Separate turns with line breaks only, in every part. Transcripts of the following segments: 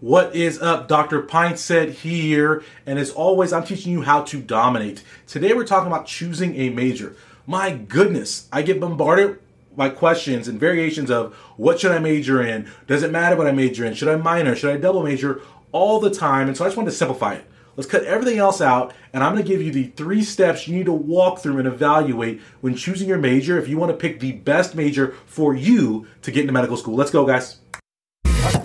What is up? Dr. Pineset here, and as always, I'm teaching you how to dominate. Today, we're talking about choosing a major. My goodness, I get bombarded by questions and variations of what should I major in? Does it matter what I major in? Should I minor? Should I double major? All the time, and so I just wanted to simplify it. Let's cut everything else out, and I'm going to give you the three steps you need to walk through and evaluate when choosing your major if you want to pick the best major for you to get into medical school. Let's go, guys.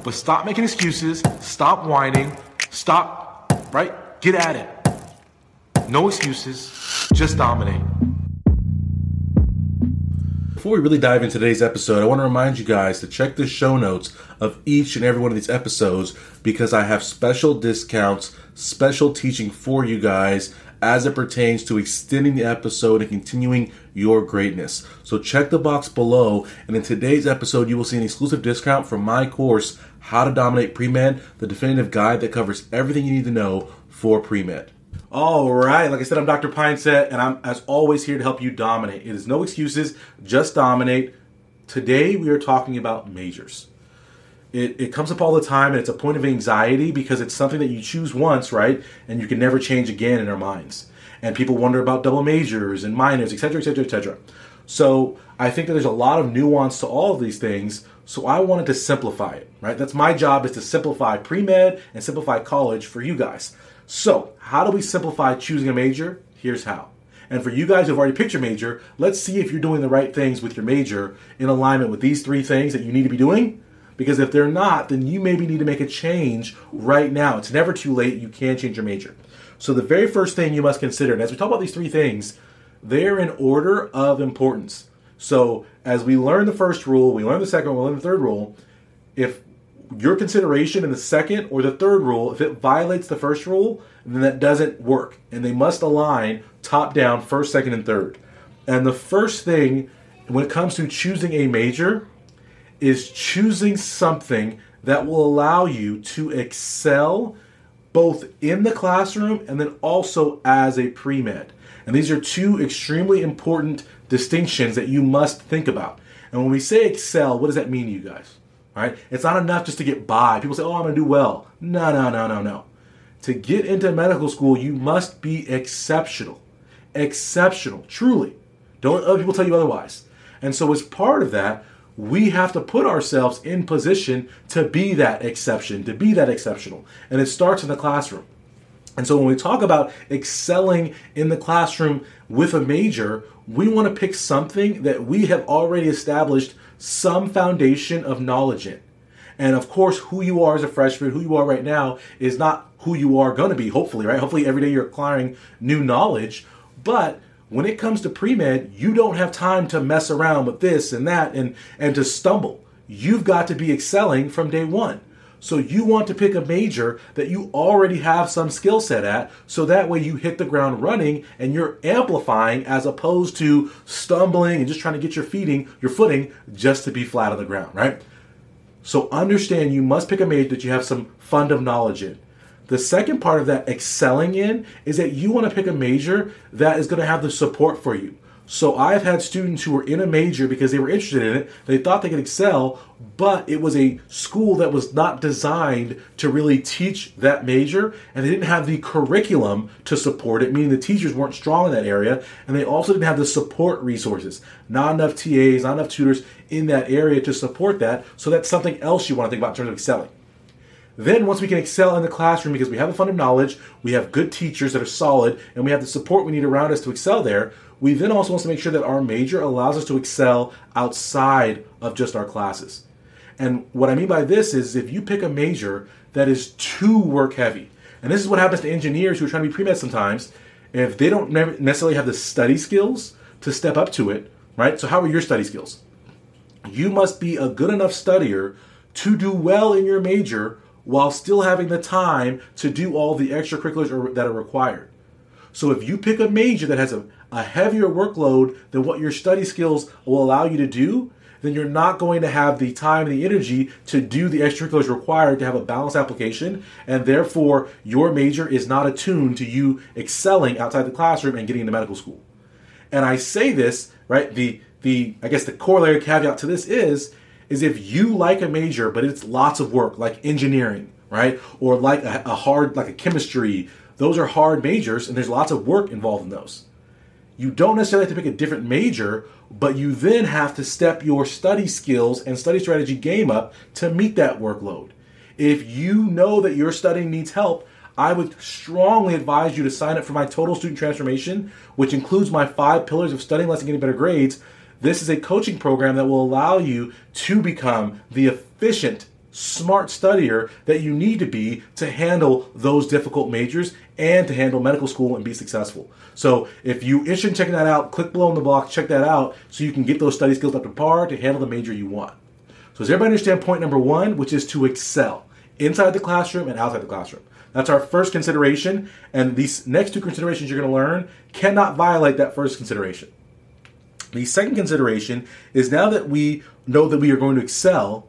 But stop making excuses, stop whining, stop, right? Get at it. No excuses, just dominate. Before we really dive into today's episode, I want to remind you guys to check the show notes of each and every one of these episodes because I have special discounts, special teaching for you guys as it pertains to extending the episode and continuing your greatness. So check the box below, and in today's episode, you will see an exclusive discount from my course, How to Dominate Pre-Med, the definitive guide that covers everything you need to know for pre-med. All right, like I said, I'm Dr. Pineset, and I'm as always here to help you dominate. It is no excuses, just dominate. Today we are talking about majors. It, it comes up all the time, and it's a point of anxiety because it's something that you choose once, right? And you can never change again in our minds. And people wonder about double majors and minors, etc., etc., etc. So I think that there's a lot of nuance to all of these things. So I wanted to simplify it, right? That's my job is to simplify pre-med and simplify college for you guys. So how do we simplify choosing a major? Here's how. And for you guys who've already picked your major, let's see if you're doing the right things with your major in alignment with these three things that you need to be doing because if they're not, then you maybe need to make a change right now. It's never too late. You can change your major. So the very first thing you must consider, and as we talk about these three things, they're in order of importance. So as we learn the first rule, we learn the second, we learn the third rule. If your consideration in the second or the third rule, if it violates the first rule, then that doesn't work. And they must align top down, first, second, and third. And the first thing when it comes to choosing a major is choosing something that will allow you to excel both in the classroom and then also as a pre med. And these are two extremely important distinctions that you must think about. And when we say excel, what does that mean to you guys? All right? It's not enough just to get by. People say, oh, I'm going to do well. No, no, no, no, no. To get into medical school, you must be exceptional. Exceptional, truly. Don't let other people tell you otherwise. And so, as part of that, we have to put ourselves in position to be that exception, to be that exceptional. And it starts in the classroom. And so when we talk about excelling in the classroom with a major, we want to pick something that we have already established some foundation of knowledge in. And of course, who you are as a freshman, who you are right now, is not who you are going to be, hopefully, right? Hopefully, every day you're acquiring new knowledge. But when it comes to pre-med, you don't have time to mess around with this and that and and to stumble. You've got to be excelling from day 1. So you want to pick a major that you already have some skill set at so that way you hit the ground running and you're amplifying as opposed to stumbling and just trying to get your feeding, your footing just to be flat on the ground, right? So understand you must pick a major that you have some fund of knowledge in. The second part of that excelling in is that you want to pick a major that is going to have the support for you. So I've had students who were in a major because they were interested in it, they thought they could excel, but it was a school that was not designed to really teach that major, and they didn't have the curriculum to support it, meaning the teachers weren't strong in that area, and they also didn't have the support resources. Not enough TAs, not enough tutors in that area to support that, so that's something else you want to think about in terms of excelling. Then, once we can excel in the classroom because we have a fund of knowledge, we have good teachers that are solid, and we have the support we need around us to excel there, we then also want to make sure that our major allows us to excel outside of just our classes. And what I mean by this is if you pick a major that is too work heavy, and this is what happens to engineers who are trying to be pre med sometimes, if they don't necessarily have the study skills to step up to it, right? So, how are your study skills? You must be a good enough studier to do well in your major while still having the time to do all the extracurriculars that are required. So if you pick a major that has a, a heavier workload than what your study skills will allow you to do, then you're not going to have the time and the energy to do the extracurriculars required to have a balanced application, and therefore your major is not attuned to you excelling outside the classroom and getting into medical school. And I say this, right? The the I guess the corollary caveat to this is is if you like a major but it's lots of work like engineering right? Or like a, a hard, like a chemistry. Those are hard majors, and there's lots of work involved in those. You don't necessarily have to pick a different major, but you then have to step your study skills and study strategy game up to meet that workload. If you know that your studying needs help, I would strongly advise you to sign up for my Total Student Transformation, which includes my five pillars of studying less and getting better grades. This is a coaching program that will allow you to become the efficient, smart studier that you need to be to handle those difficult majors and to handle medical school and be successful. So if you're interested in checking that out, click below in the box, check that out so you can get those study skills up to par to handle the major you want. So does everybody understand point number one, which is to excel inside the classroom and outside the classroom? That's our first consideration, and these next two considerations you're going to learn cannot violate that first consideration. The second consideration is now that we know that we are going to excel,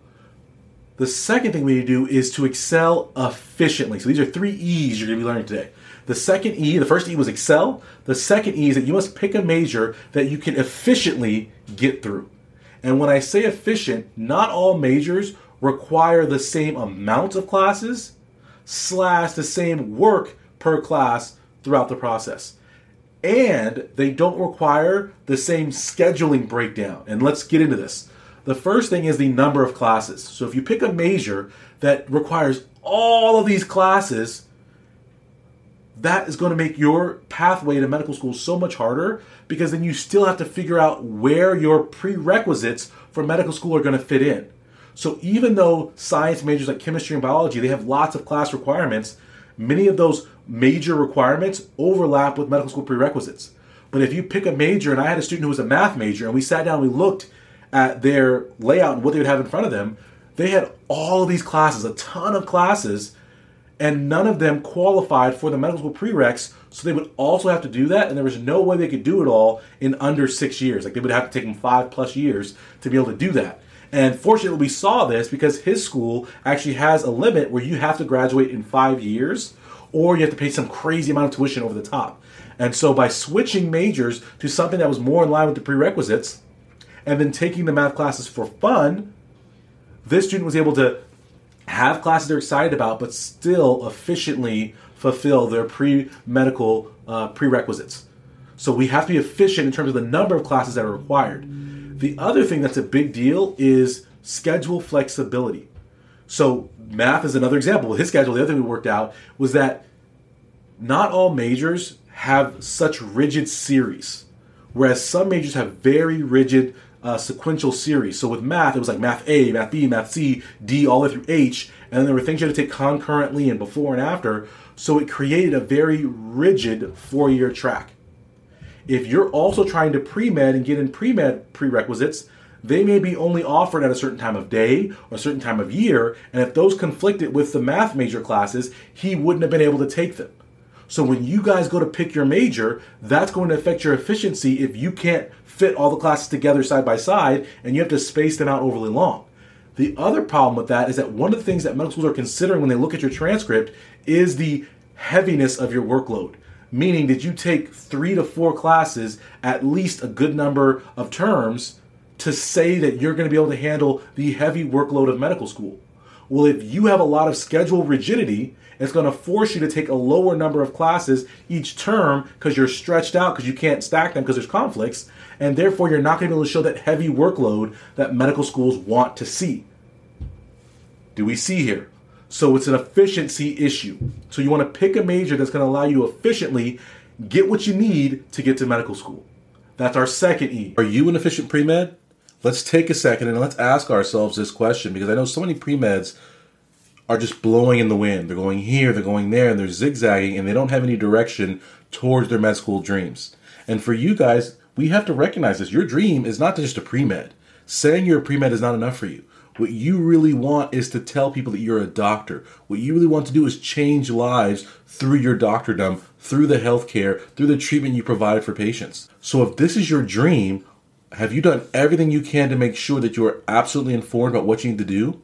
the second thing we need to do is to excel efficiently. So these are three E's you're going to be learning today. The second E, the first E was excel. The second E is that you must pick a major that you can efficiently get through. And when I say efficient, not all majors require the same amount of classes slash the same work per class throughout the process. And they don't require the same scheduling breakdown. And let's get into this. The first thing is the number of classes. So if you pick a major that requires all of these classes, that is going to make your pathway to medical school so much harder because then you still have to figure out where your prerequisites for medical school are going to fit in. So even though science majors like chemistry and biology, they have lots of class requirements, many of those major requirements overlap with medical school prerequisites. But if you pick a major, and I had a student who was a math major, and we sat down and we looked at their layout and what they would have in front of them, they had all these classes, a ton of classes, and none of them qualified for the medical school prereqs. So they would also have to do that, and there was no way they could do it all in under six years. Like they would have to take them five plus years to be able to do that. And fortunately, we saw this because his school actually has a limit where you have to graduate in five years, or you have to pay some crazy amount of tuition over the top. And so by switching majors to something that was more in line with the prerequisites, and then taking the math classes for fun, this student was able to have classes they're excited about, but still efficiently fulfill their pre medical uh, prerequisites. So we have to be efficient in terms of the number of classes that are required. The other thing that's a big deal is schedule flexibility. So math is another example. With his schedule, the other thing we worked out was that not all majors have such rigid series, whereas some majors have very rigid uh, sequential series. So with math, it was like math A, math B, math C, D, all the way through H, and then there were things you had to take concurrently and before and after. So it created a very rigid four year track. If you're also trying to pre med and get in pre med prerequisites, they may be only offered at a certain time of day or a certain time of year, and if those conflicted with the math major classes, he wouldn't have been able to take them. So when you guys go to pick your major, that's going to affect your efficiency if you can't fit all the classes together side by side and you have to space them out overly long. The other problem with that is that one of the things that medical schools are considering when they look at your transcript is the heaviness of your workload. Meaning, did you take three to four classes at least a good number of terms to say that you're going to be able to handle the heavy workload of medical school? Well, if you have a lot of schedule rigidity, it's going to force you to take a lower number of classes each term because you're stretched out because you can't stack them because there's conflicts, and therefore you're not going to be able to show that heavy workload that medical schools want to see. Do we see here? So it's an efficiency issue. So you want to pick a major that's going to allow you to efficiently get what you need to get to medical school. That's our second E. Are you an efficient pre med? Let's take a second and let's ask ourselves this question because I know so many pre meds are just blowing in the wind. They're going here, they're going there, and they're zigzagging, and they don't have any direction towards their med school dreams. And for you guys, we have to recognize this. Your dream is not just a pre med. Saying you're a pre med is not enough for you. What you really want is to tell people that you're a doctor. What you really want to do is change lives through your doctordom, through the healthcare, through the treatment you provide for patients. So if this is your dream, have you done everything you can to make sure that you are absolutely informed about what you need to do?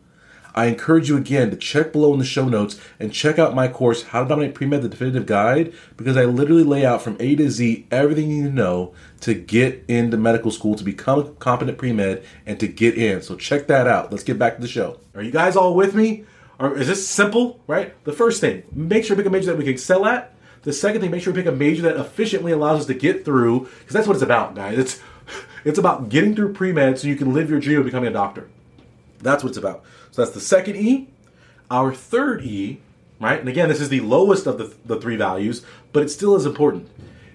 I encourage you again to check below in the show notes and check out my course, How to Dominate Pre-Med, the definitive guide, because I literally lay out from A to Z everything you need to know to get into medical school, to become a competent pre-med, and to get in. So check that out. Let's get back to the show. Are you guys all with me? Or is this simple, right? The first thing, make sure we pick a major that we can excel at. The second thing, make sure we pick a major that efficiently allows us to get through, because that's what it's about, guys. It's it's about getting through pre med so you can live your dream of becoming a doctor. That's what it's about. So that's the second E. Our third E, right? And again, this is the lowest of the, the three values, but it still is important.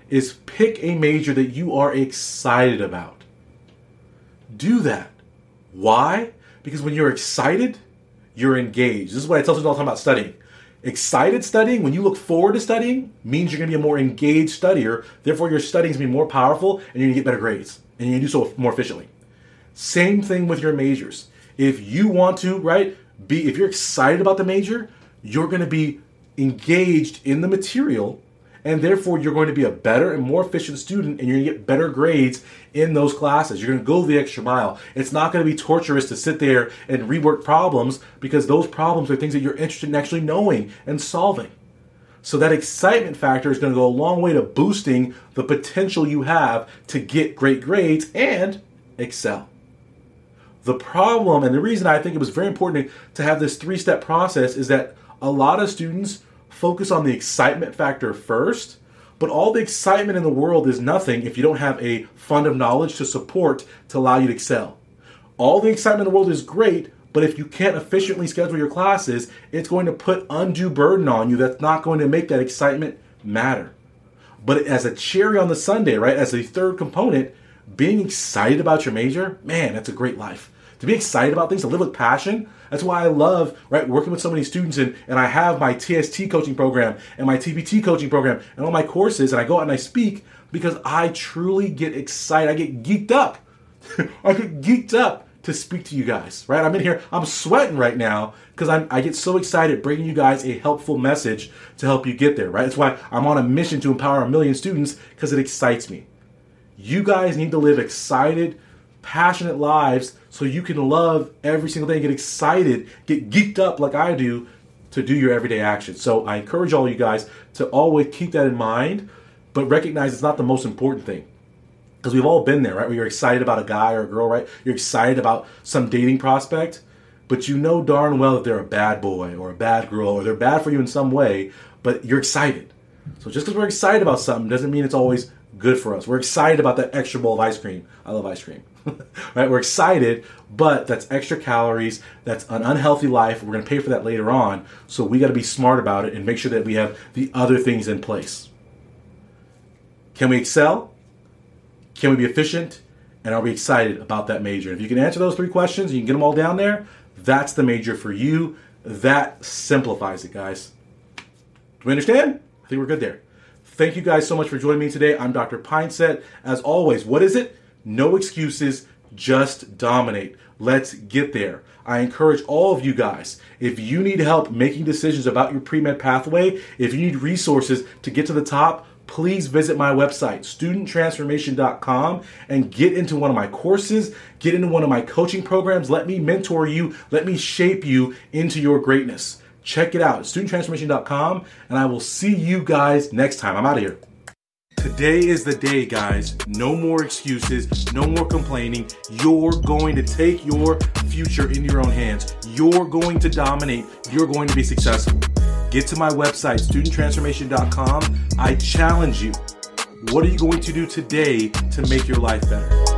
Is pick a major that you are excited about. Do that. Why? Because when you're excited, you're engaged. This is what I tell students all the time about studying. Excited studying, when you look forward to studying, means you're going to be a more engaged studier. Therefore, your studying is going to be more powerful and you're going to get better grades. And you're do so more efficiently. Same thing with your majors. If you want to, right, be, if you're excited about the major, you're going to be engaged in the material and therefore you're going to be a better and more efficient student and you're going to get better grades in those classes you're going to go the extra mile it's not going to be torturous to sit there and rework problems because those problems are things that you're interested in actually knowing and solving so that excitement factor is going to go a long way to boosting the potential you have to get great grades and excel the problem and the reason i think it was very important to have this three step process is that a lot of students focus on the excitement factor first. But all the excitement in the world is nothing if you don't have a fund of knowledge to support to allow you to excel. All the excitement in the world is great, but if you can't efficiently schedule your classes, it's going to put undue burden on you that's not going to make that excitement matter. But as a cherry on the sundae, right, as a third component, being excited about your major, man, that's a great life to be excited about things, to live with passion. That's why I love right working with so many students and, and I have my TST coaching program and my TPT coaching program and all my courses and I go out and I speak because I truly get excited. I get geeked up. I get geeked up to speak to you guys, right? I'm in here, I'm sweating right now because I get so excited bringing you guys a helpful message to help you get there, right? That's why I'm on a mission to empower a million students because it excites me. You guys need to live excited, passionate lives so you can love every single day, get excited, get geeked up like I do to do your everyday action. So I encourage all you guys to always keep that in mind, but recognize it's not the most important thing. Because we've all been there, right? Where you're excited about a guy or a girl, right? You're excited about some dating prospect, but you know darn well that they're a bad boy or a bad girl or they're bad for you in some way, but you're excited. So just because we're excited about something doesn't mean it's always good for us. We're excited about that extra bowl of ice cream. I love ice cream. right? We're excited, but that's extra calories. That's an unhealthy life. We're going to pay for that later on. So we got to be smart about it and make sure that we have the other things in place. Can we excel? Can we be efficient? And are we excited about that major? If you can answer those three questions, you can get them all down there. That's the major for you. That simplifies it, guys. Do we understand? I think we're good there. Thank you guys so much for joining me today. I'm Dr. Pineset. As always, what is it? No excuses, just dominate. Let's get there. I encourage all of you guys, if you need help making decisions about your pre med pathway, if you need resources to get to the top, please visit my website, studenttransformation.com, and get into one of my courses, get into one of my coaching programs. Let me mentor you, let me shape you into your greatness. Check it out, studenttransformation.com, and I will see you guys next time. I'm out of here. Today is the day, guys. No more excuses, no more complaining. You're going to take your future in your own hands. You're going to dominate. You're going to be successful. Get to my website, studenttransformation.com. I challenge you. What are you going to do today to make your life better?